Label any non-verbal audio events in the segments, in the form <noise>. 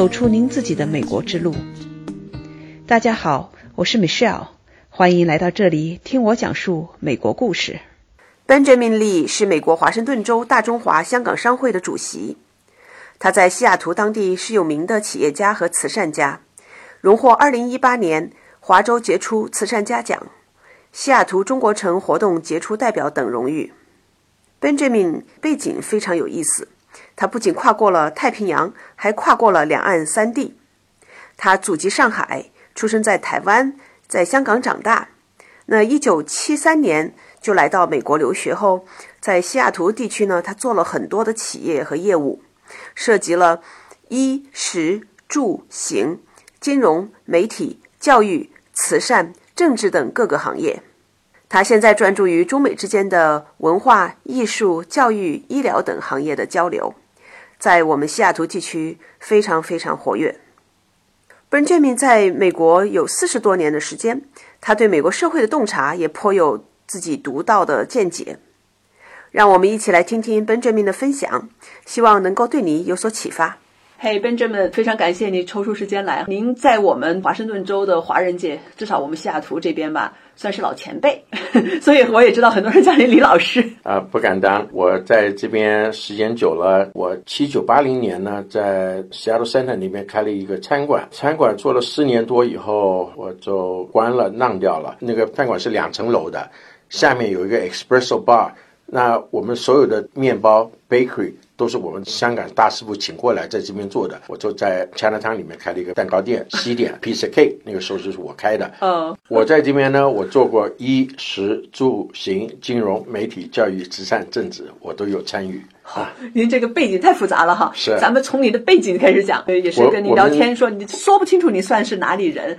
走出您自己的美国之路。大家好，我是 Michelle，欢迎来到这里听我讲述美国故事。Benjamin Lee 是美国华盛顿州大中华香港商会的主席，他在西雅图当地是有名的企业家和慈善家，荣获2018年华州杰出慈善家奖、西雅图中国城活动杰出代表等荣誉。Benjamin 背景非常有意思，他不仅跨过了太平洋，还跨过了两岸三地。他祖籍上海，出生在台湾，在香港长大。那1973年就来到美国留学后，在西雅图地区呢，他做了很多的企业和业务，涉及了衣食住行、金融、媒体、教育、慈善、政治等各个行业。他现在专注于中美之间的文化艺术、教育、医疗等行业的交流，在我们西雅图地区非常非常活跃。Benjamin 在美国有四十多年的时间，他对美国社会的洞察也颇有自己独到的见解。让我们一起来听听 Benjamin 的分享，希望能够对你有所启发。嘿，Benjamin，非常感谢你抽出时间来。您在我们华盛顿州的华人界，至少我们西雅图这边吧，算是老前辈，<laughs> 所以我也知道很多人叫你李老师。啊，不敢当，我在这边时间久了。我七九八零年呢，在 Seattle Center 那边开了一个餐馆，餐馆做了四年多以后，我就关了，让掉了。那个饭馆是两层楼的，下面有一个 Expresso Bar，那我们所有的面包 Bakery。都是我们香港大师傅请过来在这边做的。我就在 Chinatown 里面开了一个蛋糕店，<laughs> 西点 Piece Cake，那个时候就是我开的。嗯，我在这边呢，我做过衣食住行、金融、媒体、教育、慈善、政治，我都有参与。好，您这个背景太复杂了哈。是，咱们从你的背景开始讲。也是跟你聊天说，你说不清楚你算是哪里人。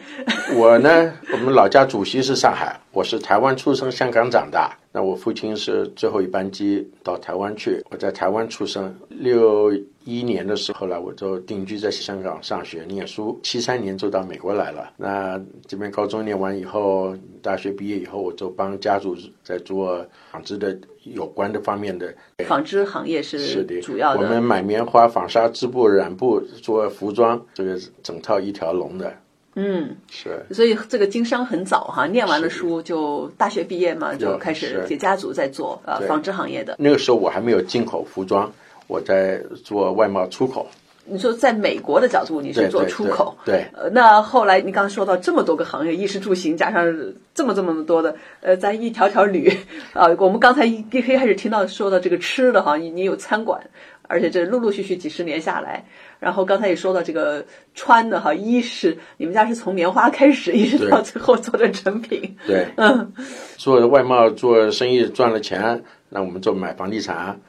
我呢，我们老家主席是上海，我是台湾出生，香港长大。那我父亲是最后一班机到台湾去，我在台湾出生。六一年的时候呢，我就定居在香港上学念书。七三年就到美国来了。那这边高中念完以后，大学毕业以后，我就帮家族在做纺织的有关的方面的。纺织行业是是的，主要的。我们买棉花、纺纱、织布、染布，做服装，这个整套一条龙的。嗯，是，所以这个经商很早哈，念完了书就大学毕业嘛，就开始给家族在做呃纺织行业的。那个时候我还没有进口服装，我在做外贸出口。你说在美国的角度，你是做出口，对。呃，那后来你刚刚说到这么多个行业，衣食住行加上这么这么多的，呃，咱一条条捋 <laughs> 啊。我们刚才一一开始听到说到这个吃的哈，你你有餐馆。而且这陆陆续续几十年下来，然后刚才也说到这个穿的哈，衣饰，你们家是从棉花开始，<laughs> 一直到最后做的成品。对，嗯，做外贸做生意赚了钱，那我们就买房地产。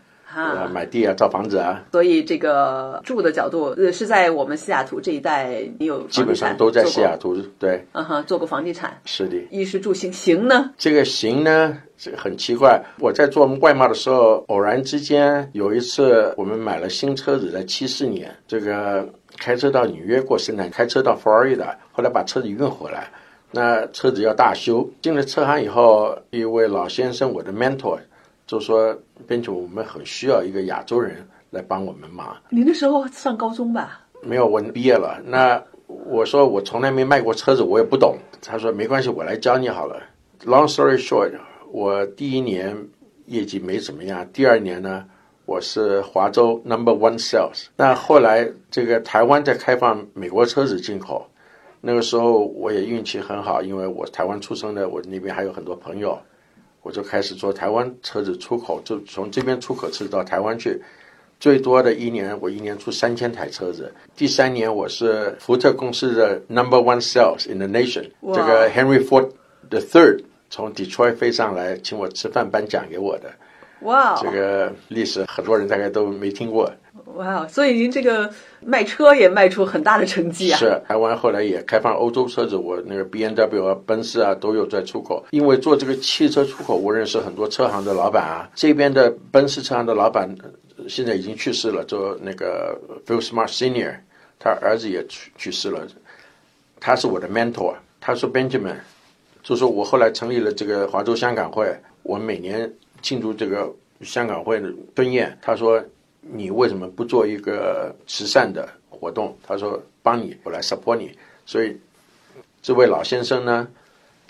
啊，买地啊，造房子啊，所以这个住的角度，呃，是在我们西雅图这一带，你有基本上都在西雅图，对，嗯哼，做过房地产，是的，衣食住行，行呢？这个行呢，这个很奇怪。我在做外贸的时候，偶然之间有一次，我们买了新车子，在七四年，这个开车到纽约过圣诞，开车到佛罗里达，后来把车子运回来，那车子要大修，进了车行以后，一位老先生，我的 mentor。就说，并且我们很需要一个亚洲人来帮我们忙。你那时候上高中吧？没有，我毕业了。那我说我从来没卖过车子，我也不懂。他说没关系，我来教你好了。Long story short，我第一年业绩没怎么样，第二年呢，我是华州 number one sales。那后来这个台湾在开放美国车子进口，那个时候我也运气很好，因为我台湾出生的，我那边还有很多朋友。我就开始做台湾车子出口，就从这边出口车子到台湾去，最多的一年我一年出三千台车子。第三年我是福特公司的 Number One Sales in the Nation，这个 Henry Ford the Third 从 Detroit 飞上来请我吃饭颁奖给我的。哇，这个历史很多人大概都没听过。哇，所以您这个卖车也卖出很大的成绩啊！是，台湾后来也开放欧洲车子，我那个 B N W 啊、奔驰啊都有在出口。因为做这个汽车出口，我认识很多车行的老板啊。这边的奔驰车行的老板现在已经去世了，做那个 Phil Smart Senior，他儿子也去去世了。他是我的 mentor，他说 Benjamin，就说我后来成立了这个华州香港会，我每年庆祝这个香港会的婚宴，他说。你为什么不做一个慈善的活动，他说帮你，我来 support 你。所以这位老先生呢，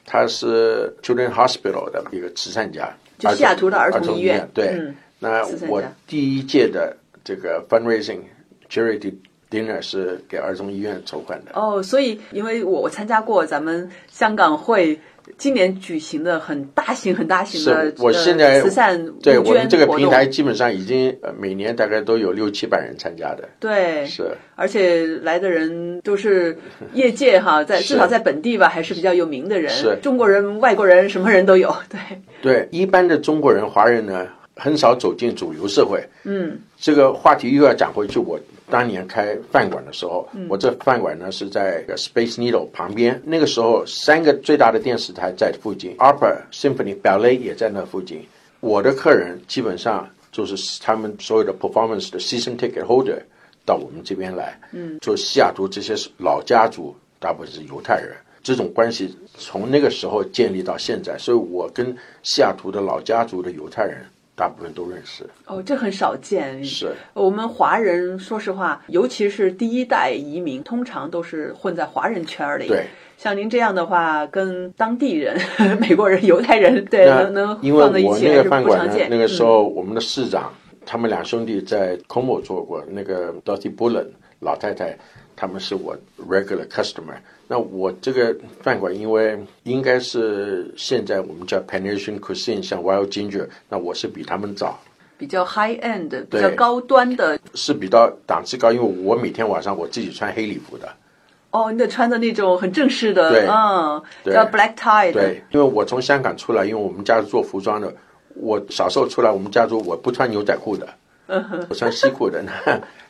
他是 Children Hospital 的一个慈善家，就西雅图的儿儿童医医院。对，嗯那我第一届的这个 fundraising charity dinner 是给儿童医院筹款的。哦，所以因为我我参加过咱们香港会今年举行的很大型、很大型的我呃现在慈善对我们这个平台基本上已经呃每年大概都有六七百人参加的，对，是而且来的人都是业界哈，<laughs> 在至少在本地吧，还是比较有名的人，是中国人、外国人，什么人都有。对，对一般的中国人、华人呢，很少走进主流社会。嗯，这个话题又要讲回去，我当年开饭馆的时候，嗯我这饭馆呢是在 Space Needle 旁边，那个时候三个最大的电视台在附近，Opera、Symphony、Ballet 也在那附近。我的客人基本上就是他们所有的 performance 的 season ticket holder 到我们这边来，嗯，就西雅图这些老家族大部分是犹太人。这种关系从那个时候建立到现在，所以我跟西雅图的老家族的犹太人大部分都认识。哦，这很少见。是我们华人，说实话，尤其是第一代移民，通常都是混在华人圈里。对，像您这样的话，跟当地人、<laughs> 美国人、犹太人，对，能能放在一起还是个饭馆呢不常见。，那个时候我们的市长，他们两兄弟在 Como 做过，那个 Dorothy Bullen 老太太，他们是我 regular customer。那我这个饭馆，因为应该是现在我们叫 Pan-Asian cuisine，像 Wild Ginger，那我是比他们早，比较 high end、比较高端的。是比较档次高，因为我每天晚上我自己穿黑礼服的。哦，你得穿的那种很正式的，对嗯，叫 black tie。对，因为我从香港出来，因为我们家是做服装的，我小时候出来，我们家族我不穿牛仔裤的，我穿西裤的。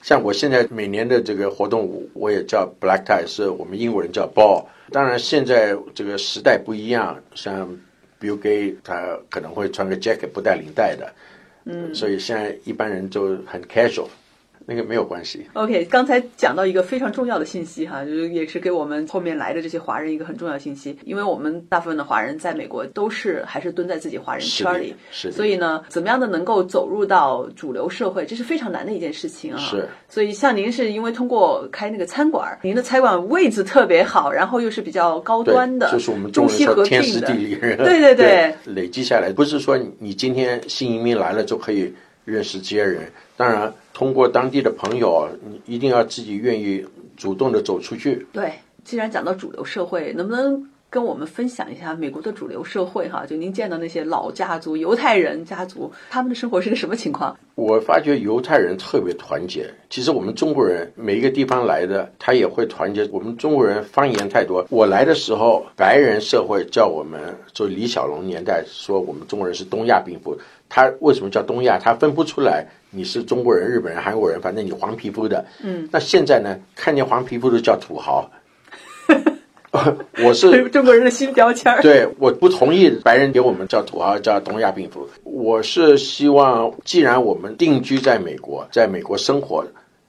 那像我现在每年的这个活动，我我也叫 black tie，是我们英国人叫 ball。当然，现在这个时代不一样，像 Bill Gates 他可能会穿个 jacket 不带领带的，嗯，所以现在一般人就很 casual，那个没有关系。OK，刚才讲到一个非常重要的信息哈，就是也是给我们后面来的这些华人一个很重要的信息，因为我们大部分的华人在美国都是还是蹲在自己华人圈里，是的所以呢，怎么样的能够走入到主流社会，这是非常难的一件事情啊。是，所以像您是因为通过开那个餐馆，您的餐馆位置特别好，然后又是比较高端的，就是我们中中西合并的，时地利人和。对对对累积下来，不是说你今天新移民来了就可以认识这些人。当然，通过当地的朋友，你一定要自己愿意主动的走出去。对，既然讲到主流社会，能不能跟我们分享一下美国的主流社会哈？就您见到那些老家族、犹太人家族，他们的生活是个什么情况？我发觉犹太人特别团结。其实我们中国人每一个地方来的，他也会团结。我们中国人方言太多。我来的时候，白人社会叫我们，就李小龙年代说我们中国人是东亚病夫。他为什么叫东亚？他分不出来你是中国人、日本人、韩国人，反正你黄皮肤的。嗯。那现在呢，看见黄皮肤的叫土豪。<laughs> 我是中国人的新标签儿。对，我不同意白人给我们叫土豪，叫东亚病夫。我是希望，既然我们定居在美国，在美国生活，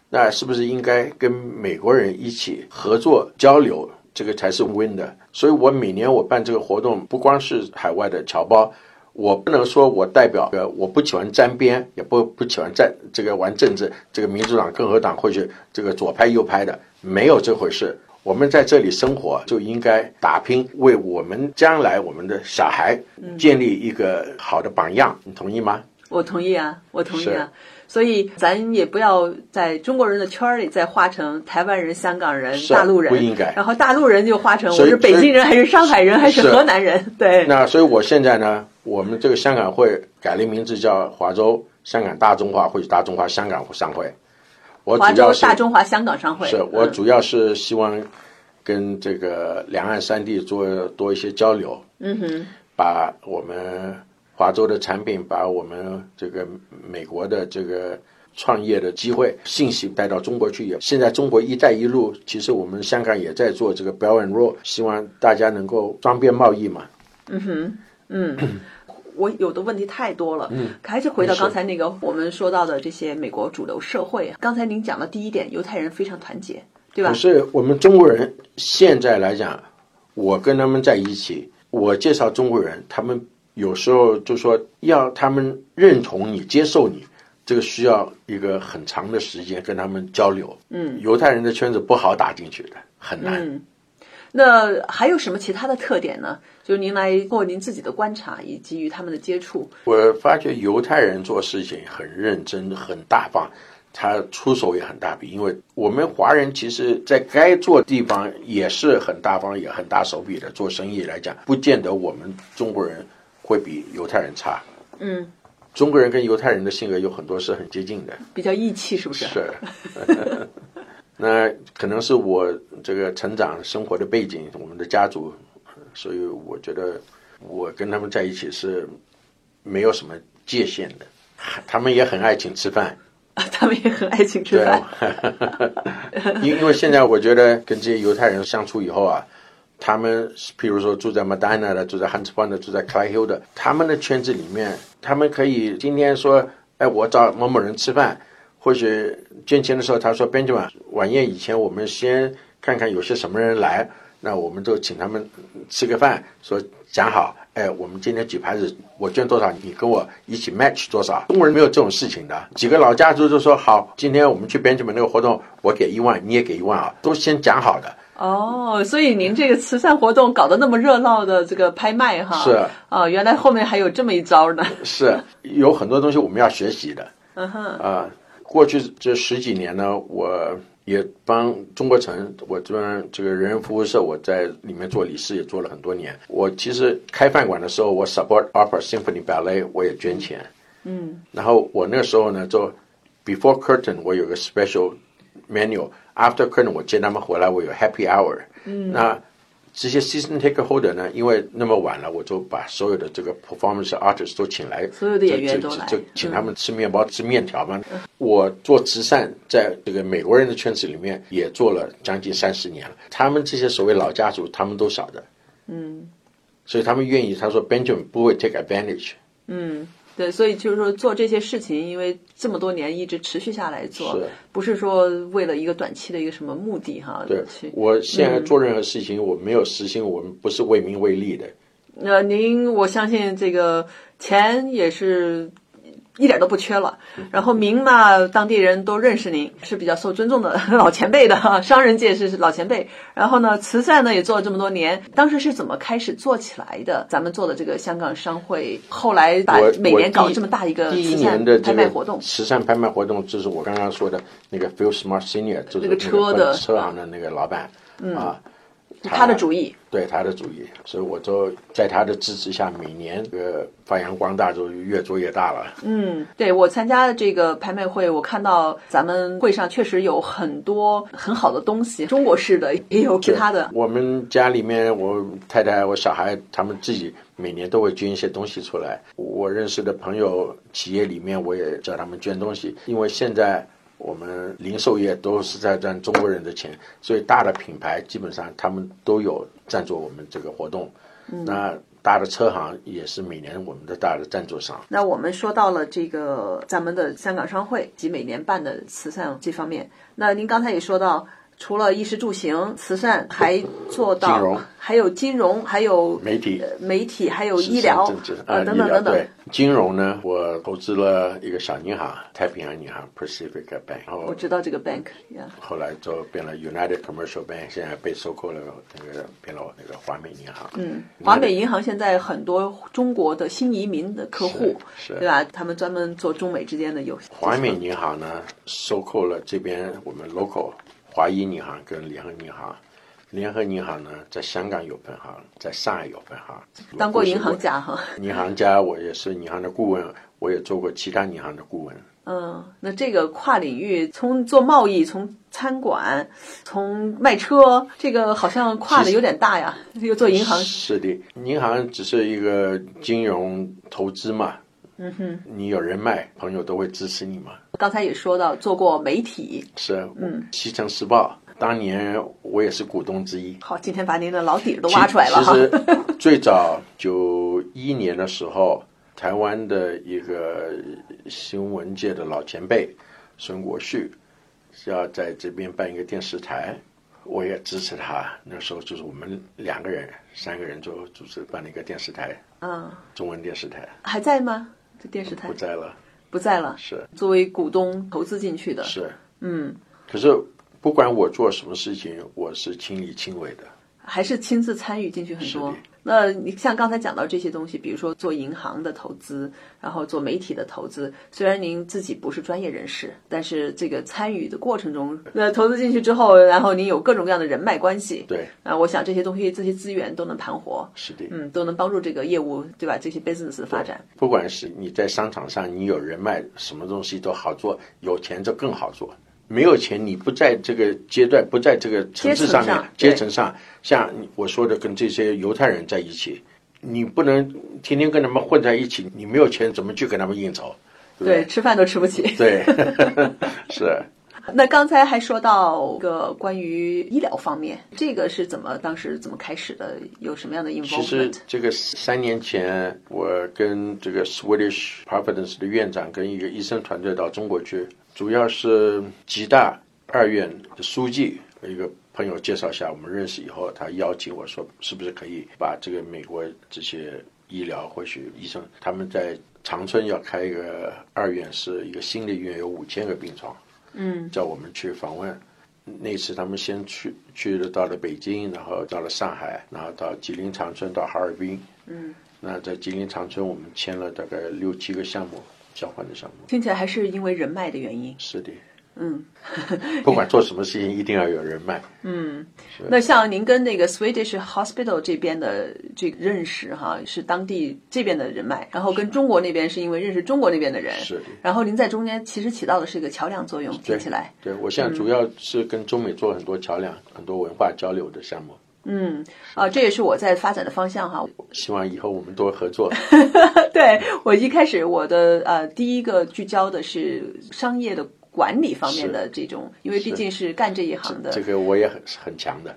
那是不是应该跟美国人一起合作交流？这个才是 win 的。所以我每年我办这个活动，不光是海外的侨胞，我不能说我代表呃我不喜欢沾边，也不不喜欢站这个玩政治，这个民主党、共和党或者这个左派右派的，没有这回事。我们在这里生活，就应该打拼，为我们将来我们的小孩建立一个好的榜样。你同意吗？我同意啊，我同意啊。所以咱也不要在中国人的圈儿里再划成台湾人、香港人、大陆人，不应该然后大陆人就划成我是北京人还是上海人还是是河南人，对。那所以我现在呢，我们这个香港会改了名字叫华州香港大中华或者大中华香港商会。我主要是大中华香港商会，是我嗯主要是希望跟这个两岸三地做多一些交流，嗯哼，把我们华州的产品，把我们这个美国的这个创业的机会信息带到中国去。也现在中国“一带一路”，其实我们香港也在做这个 Bell and Roll，希望大家能够双边贸易嘛。嗯哼嗯，我有的问题太多了，嗯还是回到刚才那个我们说到的这些美国主流社会。刚才您讲的第一点，犹太人非常团结，对吧可？是我们中国人现在来讲，我跟他们在一起，我介绍中国人，他们有时候就说要他们认同你、接受你，这个需要一个很长的时间跟他们交流。嗯，犹太人的圈子不好打进去的，很难。嗯，那还有什么其他的特点呢？就是您来过您自己的观察以及与他们的接触，我发觉犹太人做事情很认真、很大方，他出手也很大笔。因为我们华人其实，在该做地方也是很大方、也很大手笔的。做生意来讲，不见得我们中国人会比犹太人差。嗯，中国人跟犹太人的性格有很多是很接近的。比较义气，是不是？是，那可能是我这个成长生活的背景，我们的家族，所以我觉得我跟他们在一起是没有什么界限的。他们也很爱请吃饭，<laughs> 他们也很爱请吃对饭。，因 <laughs> 因为现在我觉得跟这些犹太人相处以后啊，他们譬如说住在 Medina 的，住在 Hunts Point 的，住在 Clyde Hill 的，他们的圈子里面，他们可以今天说，哎，我找某某人吃饭，或许捐钱的时候，他说 Benjamin 晚宴以前，我们先看看有些什么人来，那我们就请他们吃个饭，说讲好，哎，我们今天举牌子，我捐多少，你跟我一起 match 多少。中国人没有这种事情的，几个老家族就说好，今天我们去 Benjamin 那个活动，我给一万，你也给一万啊，都先讲好的。哦，所以您这个慈善活动搞得那么热闹的这个拍卖哈，是啊，原来后面还有这么一招呢。是有很多东西我们要学习的。嗯哼，啊，过去这十几年呢，我也帮中国城，我这边这个人人服务社，我在里面做理事也做了很多年。我其实开饭馆的时候，我 support Opera Symphony Ballet，我也捐钱。嗯，然后我那个时候呢，就 before curtain 我有个 special menu，after curtain 我接他们回来，我有 happy hour。嗯，那这些 season ticket holder 呢，因为那么晚了，我就把所有的这个 performance artist 都请来，所有的演员就都来就就请他们吃面包、吃面条嘛。我做慈善，在这个美国人的圈子里面也做了将近三十年了。他们这些所谓老家族，他们都晓得，嗯，所以他们愿意。他说 Benjamin 不会 take advantage，嗯，对，所以就是说做这些事情，因为这么多年一直持续下来做是，不是说为了一个短期的一个什么目的哈，对去。我现在做任何事情，我没有私心，我们不是为名为利的。呃，您我相信这个钱也是一点都不缺了，然后名嘛，当地人都认识您，是比较受尊重的 <laughs> 老前辈的哈，商人界是是老前辈。然后呢，慈善呢也做了这么多年，当时是怎么开始做起来的？咱们做的这个香港商会，后来把每年搞这么大一个慈善的拍卖活动，慈善拍卖活动，就是我刚刚说的那个 Phil Smart Senior，就是那个车的车行的那个老板、啊，他的主意。对他的主意，所以我就在他的支持下，每年这个发扬光大，就越做越大了。嗯，对我参加的这个拍卖会，我看到咱们会上确实有很多很好的东西，中国式的也有其他的。我们家里面，我太太、我小孩，他们自己每年都会捐一些东西出来。我认识的朋友、企业里面，我也叫他们捐东西，因为现在我们零售业都是在赚中国人的钱，所以大的品牌基本上他们都有赞助我们这个活动。那大的车行也是每年我们的大的赞助商。那我们说到了这个咱们的香港商会及每年办的慈善这方面，那您刚才也说到，除了衣食住行、慈善，还做到金融。还有金融，还有媒体。呃媒体，还有医疗。啊，等等等等。金融呢，我投资了一个小银行，太平洋银行 Pacific Bank，然后我知道这个 bank 呀、后来就变了 United Commercial Bank，现在被收购了，那个变了那个华美银行。嗯，华美银行现在很多中国的新移民的客户，是。对吧？他们专门做中美之间的游戏。华美银行呢，收购了这边我们 local 华谊银行跟联合银行。联合银行呢，在香港有分行，在上海有分行。当过银行家哈。银行家，我也是银行的顾问，我也做过其他银行的顾问。嗯，那这个跨领域，从做贸易，从餐馆，从卖车，这个好像跨的有点大呀。又做银行，是的，银行只是一个金融投资嘛。嗯哼，你有人脉，朋友都会支持你嘛。刚才也说到做过媒体。是，嗯，西城时报当年我也是股东之一。好，今天把您的老底儿都挖出来了哈。其实最早九一年的时候，台湾的一个新闻界的老前辈孙国旭要在这边办一个电视台，我也支持他。那时候就是我们两个人、三个人就组织办了一个电视台，嗯，中文电视台。还在吗？这电视台不在了。不在了，是。作为股东投资进去的，是，嗯，可是不管我做什么事情，我是亲力亲为的。还是亲自参与进去很多。那你像刚才讲到这些东西，比如说做银行的投资，然后做媒体的投资，虽然您自己不是专业人士，但是这个参与的过程中，那投资进去之后，然后您有各种各样的人脉关系，对，啊，我想这些东西、这些资源都能盘活，是的。嗯，都能帮助这个业务，对吧？这些 business 的发展。不管是你在商场上，你有人脉，什么东西都好做，有钱就更好做。没有钱，你不在这个阶段，不在这个层次上面，阶层上像我说的，跟这些犹太人在一起，你不能天天跟他们混在一起，你没有钱怎么去跟他们应酬？对对，吃饭都吃不起。对，<laughs> 是。那刚才还说到一个关于医疗方面，这个是怎么当时怎么开始的？有什么样的其实？这个三年前，我跟这个 Swedish Providence 的院长跟一个医生团队到中国去，主要是吉大二院的书记一个朋友介绍下，我们认识以后，他邀请我说，是不是可以把这个美国这些医疗或许医生他们在长春要开一个二院，是一个新的医院，有五千个病床，嗯，叫我们去访问。那次他们先去去了到了北京，然后到了上海，然后到吉林长春，到哈尔滨。嗯，那在吉林长春，我们签了大概六七个项目交换的项目。听起来还是因为人脉的原因。是的，嗯，<laughs> 不管做什么事情，一定要有人脉。嗯，那像您跟那个 Swedish Hospital 这边的这个认识哈，是当地这边的人脉，然后跟中国那边是因为认识中国那边的人，是。然后您在中间其实起到的是一个桥梁作用，听起来，对我现在主要是跟中美做很多桥梁、很多文化交流的项目，嗯，啊，这也是我在发展的方向哈。希望以后我们多合作。<laughs> 对我一开始我的呃第一个聚焦的是商业的管理方面的这种，因为毕竟是干这一行的，这个我也很很强的，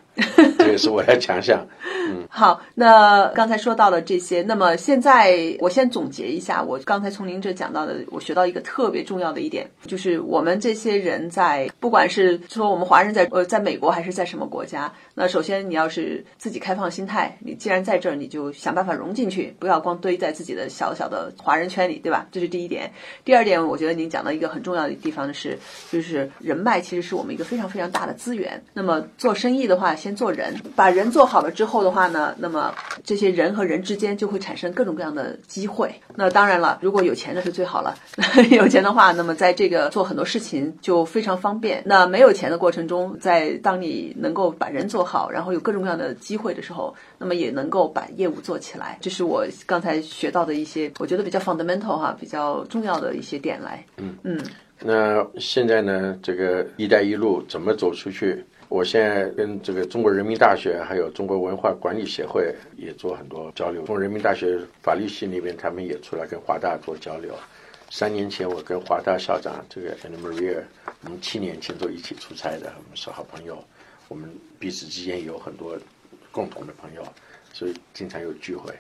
这也是我的强项。<laughs> 嗯好，那刚才说到了这些，那么现在我先总结一下，我刚才从您这讲到的，我学到一个特别重要的一点，就是我们这些人在，不管是说我们华人在呃在美国还是在什么国家，那首先你要是自己开放心态，你既然在这儿，你就想办法融进去，不要光堆在自己的小小的华人圈里，对吧？这是第一点。第二点，我觉得您讲到一个很重要的地方是，就是人脉其实是我们一个非常非常大的资源。那么做生意的话，先做人，把人做好了之后的话呢，那么这些人和人之间就会产生各种各样的机会。那当然了，如果有钱那是最好了。<laughs> 有钱的话，那么在这个做很多事情就非常方便。那没有钱的过程中，在当你能够把人做好，然后有各种各样的机会的时候，那么也能够把业务做起来。这是我刚才学到的一些，我觉得比较 fundamental 哈，比较重要的一些点来。嗯嗯，那现在呢，这个“一带一路”怎么走出去？我现在跟这个中国人民大学还有中国文化管理协会也做很多交流。中国人民大学法律系那边，他们也出来跟华大做交流。三年前，我跟华大校长这个 Anna Maria，我们七年前都一起出差的，我们是好朋友。我们彼此之间有很多共同的朋友，所以经常有聚会。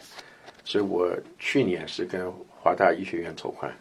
所以我去年是跟华大医学院筹款。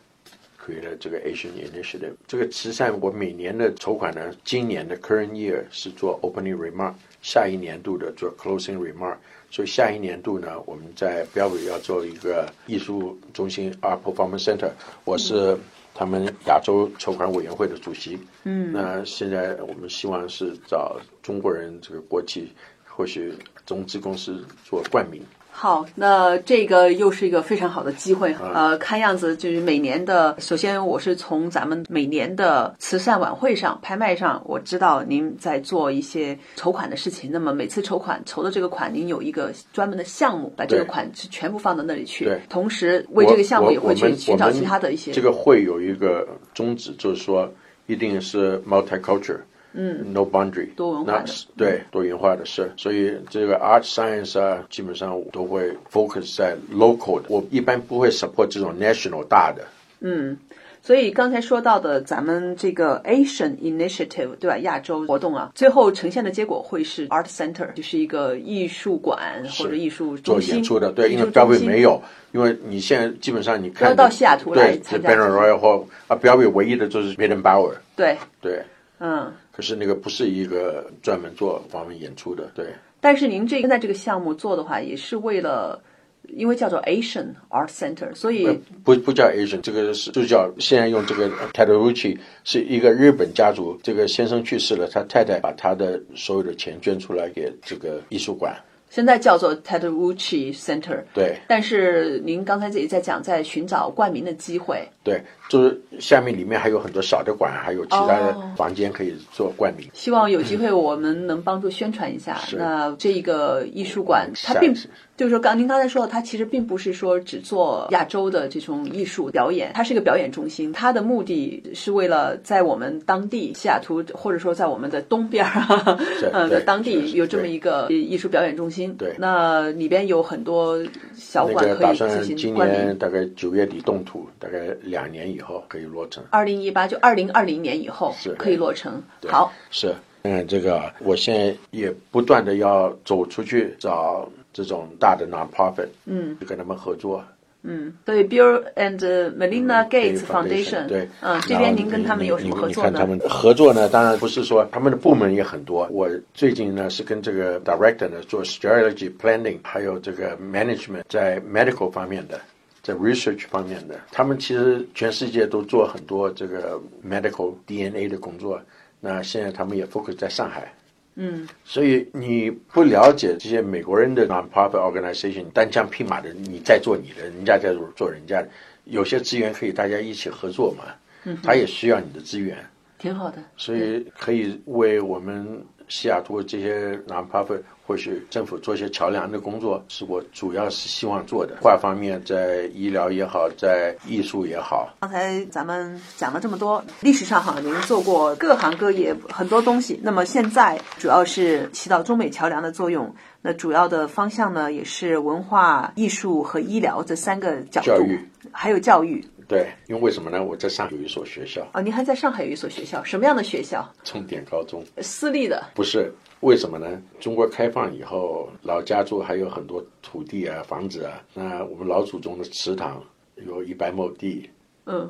Create 了这个 Asian Initiative。这个慈善我每年的筹款呢，今年的 current year 是做 opening remark，下一年度的做 closing remark。所以下一年度呢，我们在标伟要做一个艺术中心 Art Performance Center，我是他们亚洲筹款委员会的主席。嗯，那现在我们希望是找中国人这个国企，或许中资公司做冠名。好，那这个又是一个非常好的机会。呃，看样子就是每年的，首先我是从咱们每年的慈善晚会上、拍卖上，我知道您在做一些筹款的事情。那么每次筹款筹的这个款，您有一个专门的项目，把这个款是全部放到那里去对。同时为这个项目也会去寻找其他的一些。这个会有一个宗旨，就是说一定是 multicultural。嗯，no boundary，多文化的。那是对多元化的事，所以这个 art science 啊，基本上都会 focus 在 local 的。我一般不会 support 这种 national 大的。嗯，所以刚才说到的咱们这个 Asian Initiative 对吧？亚洲活动啊，最后呈现的结果会是 Art Center，就是一个艺术馆或者艺术做中心演出的，对，因为标术中心。伟没有，因为你现在基本上你看要到西雅图来对，参加。b a n n e r Royal 或啊，唯一的就是 m a d e n Bauer，对，对，嗯。可是那个不是一个专门做访问演出的，对。但是您这现在这个项目做的话，也是为了因为叫做 Asian Art Center，所以不不叫 Asian，这个是就叫现在用这个 Tadauchi 是一个日本家族，这个先生去世了，他太太把他的所有的钱捐出来给这个艺术馆。现在叫做 Tadauchi Center。对但是您刚才自己在讲，在寻找冠名的机会。对，就是下面里面还有很多小的馆，还有其他的哦房间可以做冠名。希望有机会我们能帮助宣传一下。是那这一个艺术馆，它下并是就是说刚您刚才说的，它其实并不是说只做亚洲的这种艺术表演，它是一个表演中心。它的目的是为了在我们当地西雅图，或者说在我们的东边儿，呃，对的当地有这么一个艺术表演中心。对那里边有很多小馆可以进今行冠名。年大概九月底动土，大概两年以后可以落成。二零一八就二零二零年以后是可以落成。对好，是，嗯，这个我现在也不断的要走出去找这种大的 non-profit，嗯，就跟他们合作。嗯对，Bill and Melinda 嗯 Gates Foundation，对，嗯，这边您跟他们有什么合作呢？你你看他们合作呢，当然不是说他们的部门也很多。我最近呢是跟这个 director 呢做 strategy planning，还有这个 management 在 medical 方面的。在 research 方面的，他们其实全世界都做很多这个 medical DNA 的工作。那现在他们也 focus 在上海，嗯，所以你不了解这些美国人的 non-profit organization，单枪匹马的你在做你的，人家在做做人家的，有些资源可以大家一起合作嘛。嗯，他也需要你的资源，挺好的。所以可以为我们西雅图这些 non-profit 或许政府做一些桥梁的工作，是我主要是希望做的。跨方面，在医疗也好，在艺术也好，刚才咱们讲了这么多，历史上哈，您做过各行各业很多东西。那么现在主要是起到中美桥梁的作用。那主要的方向呢，也是文化艺术和医疗这三个角度，教育还有教育。对，因为为什么呢？我在上海有一所学校，啊，您还在上海有一所学校，什么样的学校？重点高中。私立的。不是为什么呢？中国开放以后，老家族还有很多土地啊、房子啊。那我们老祖宗的祠堂有一百亩地，嗯，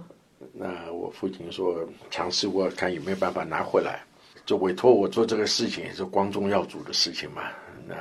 那我父亲说尝试过，看有没有办法拿回来，就委托我做这个事情，是光宗耀祖的事情嘛。那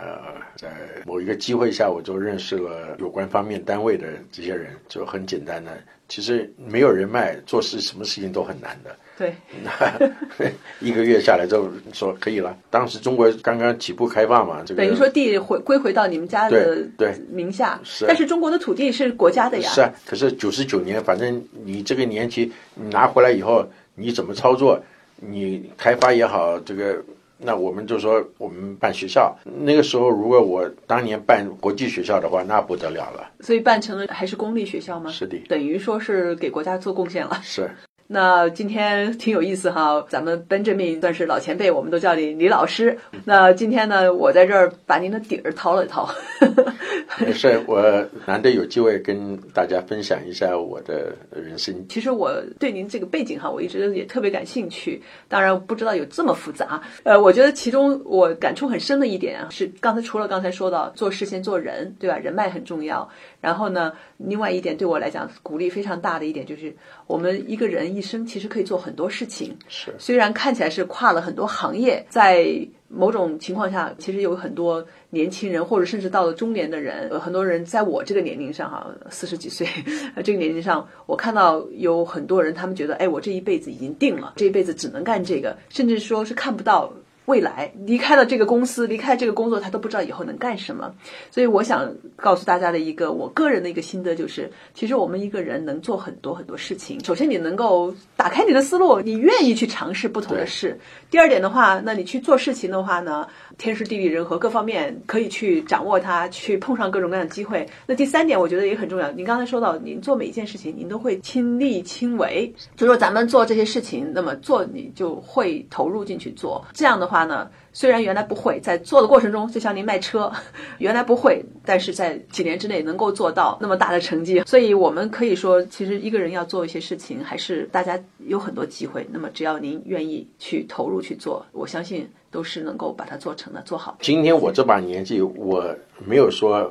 在某一个机会下，我就认识了有关方面单位的这些人，就很简单的，其实没有人脉，做事什么事情都很难的。对，<laughs> 一个月下来之后说可以了。当时中国刚刚起步开放嘛，这个等于说地回归回到你们家的对对名下，是但是中国的土地是国家的呀。是啊。可是九十九年，反正你这个年期你拿回来以后，你怎么操作？你开发也好，这个那我们就说我们办学校。那个时候，如果我当年办国际学校的话，那不得了了。所以办成了还是公立学校吗？是的等于说是给国家做贡献了。是那今天挺有意思哈，咱们 Benjamin 算是老前辈，我们都叫你李老师。那今天呢，我在这儿把您的底儿掏了掏。<laughs> 没事，我难得有机会跟大家分享一下我的人生。其实我对您这个背景哈，我一直也特别感兴趣。当然不知道有这么复杂。呃，我觉得其中我感触很深的一点啊，是刚才除了刚才说到做事先做人，对吧？人脉很重要。然后呢，另外一点对我来讲鼓励非常大的一点就是，我们一个人一生其实可以做很多事情。是虽然看起来是跨了很多行业，在某种情况下，其实有很多年轻人，或者甚至到了中年的人，呃，很多人在我这个年龄上，哈，四十几岁呃这个年龄上，我看到有很多人，他们觉得，哎，我这一辈子已经定了，这一辈子只能干这个，甚至说是看不到。未来离开了这个公司，离开这个工作，他都不知道以后能干什么。所以我想告诉大家的一个我个人的一个心得就是，其实我们一个人能做很多很多事情。首先，你能够打开你的思路，你愿意去尝试不同的事。第二点的话，那你去做事情的话呢，天时地利人和各方面可以去掌握它，去碰上各种各样的机会。那第三点，我觉得也很重要。您刚才说到，您做每一件事情，您都会亲力亲为，就说咱们做这些事情，那么做你就会投入进去做。这样的话呢，虽然原来不会，在做的过程中，就像您卖车，<laughs> 原来不会，但是在几年之内能够做到那么大的成绩，所以我们可以说，其实一个人要做一些事情，还是大家有很多机会。那么只要您愿意去投入去做，我相信都是能够把它做成的，做好。今天我这把年纪，我没有说，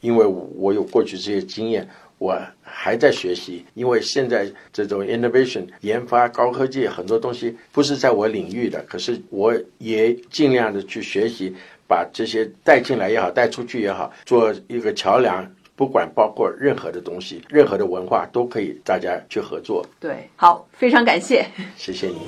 因为我有过去这些经验，我还在学习，因为现在这种 innovation 研发高科技很多东西不是在我领域的，可是我也尽量的去学习，把这些带进来也好，带出去也好，做一个桥梁，不管包括任何的东西，任何的文化都可以大家去合作。对。好，非常感谢。谢谢你。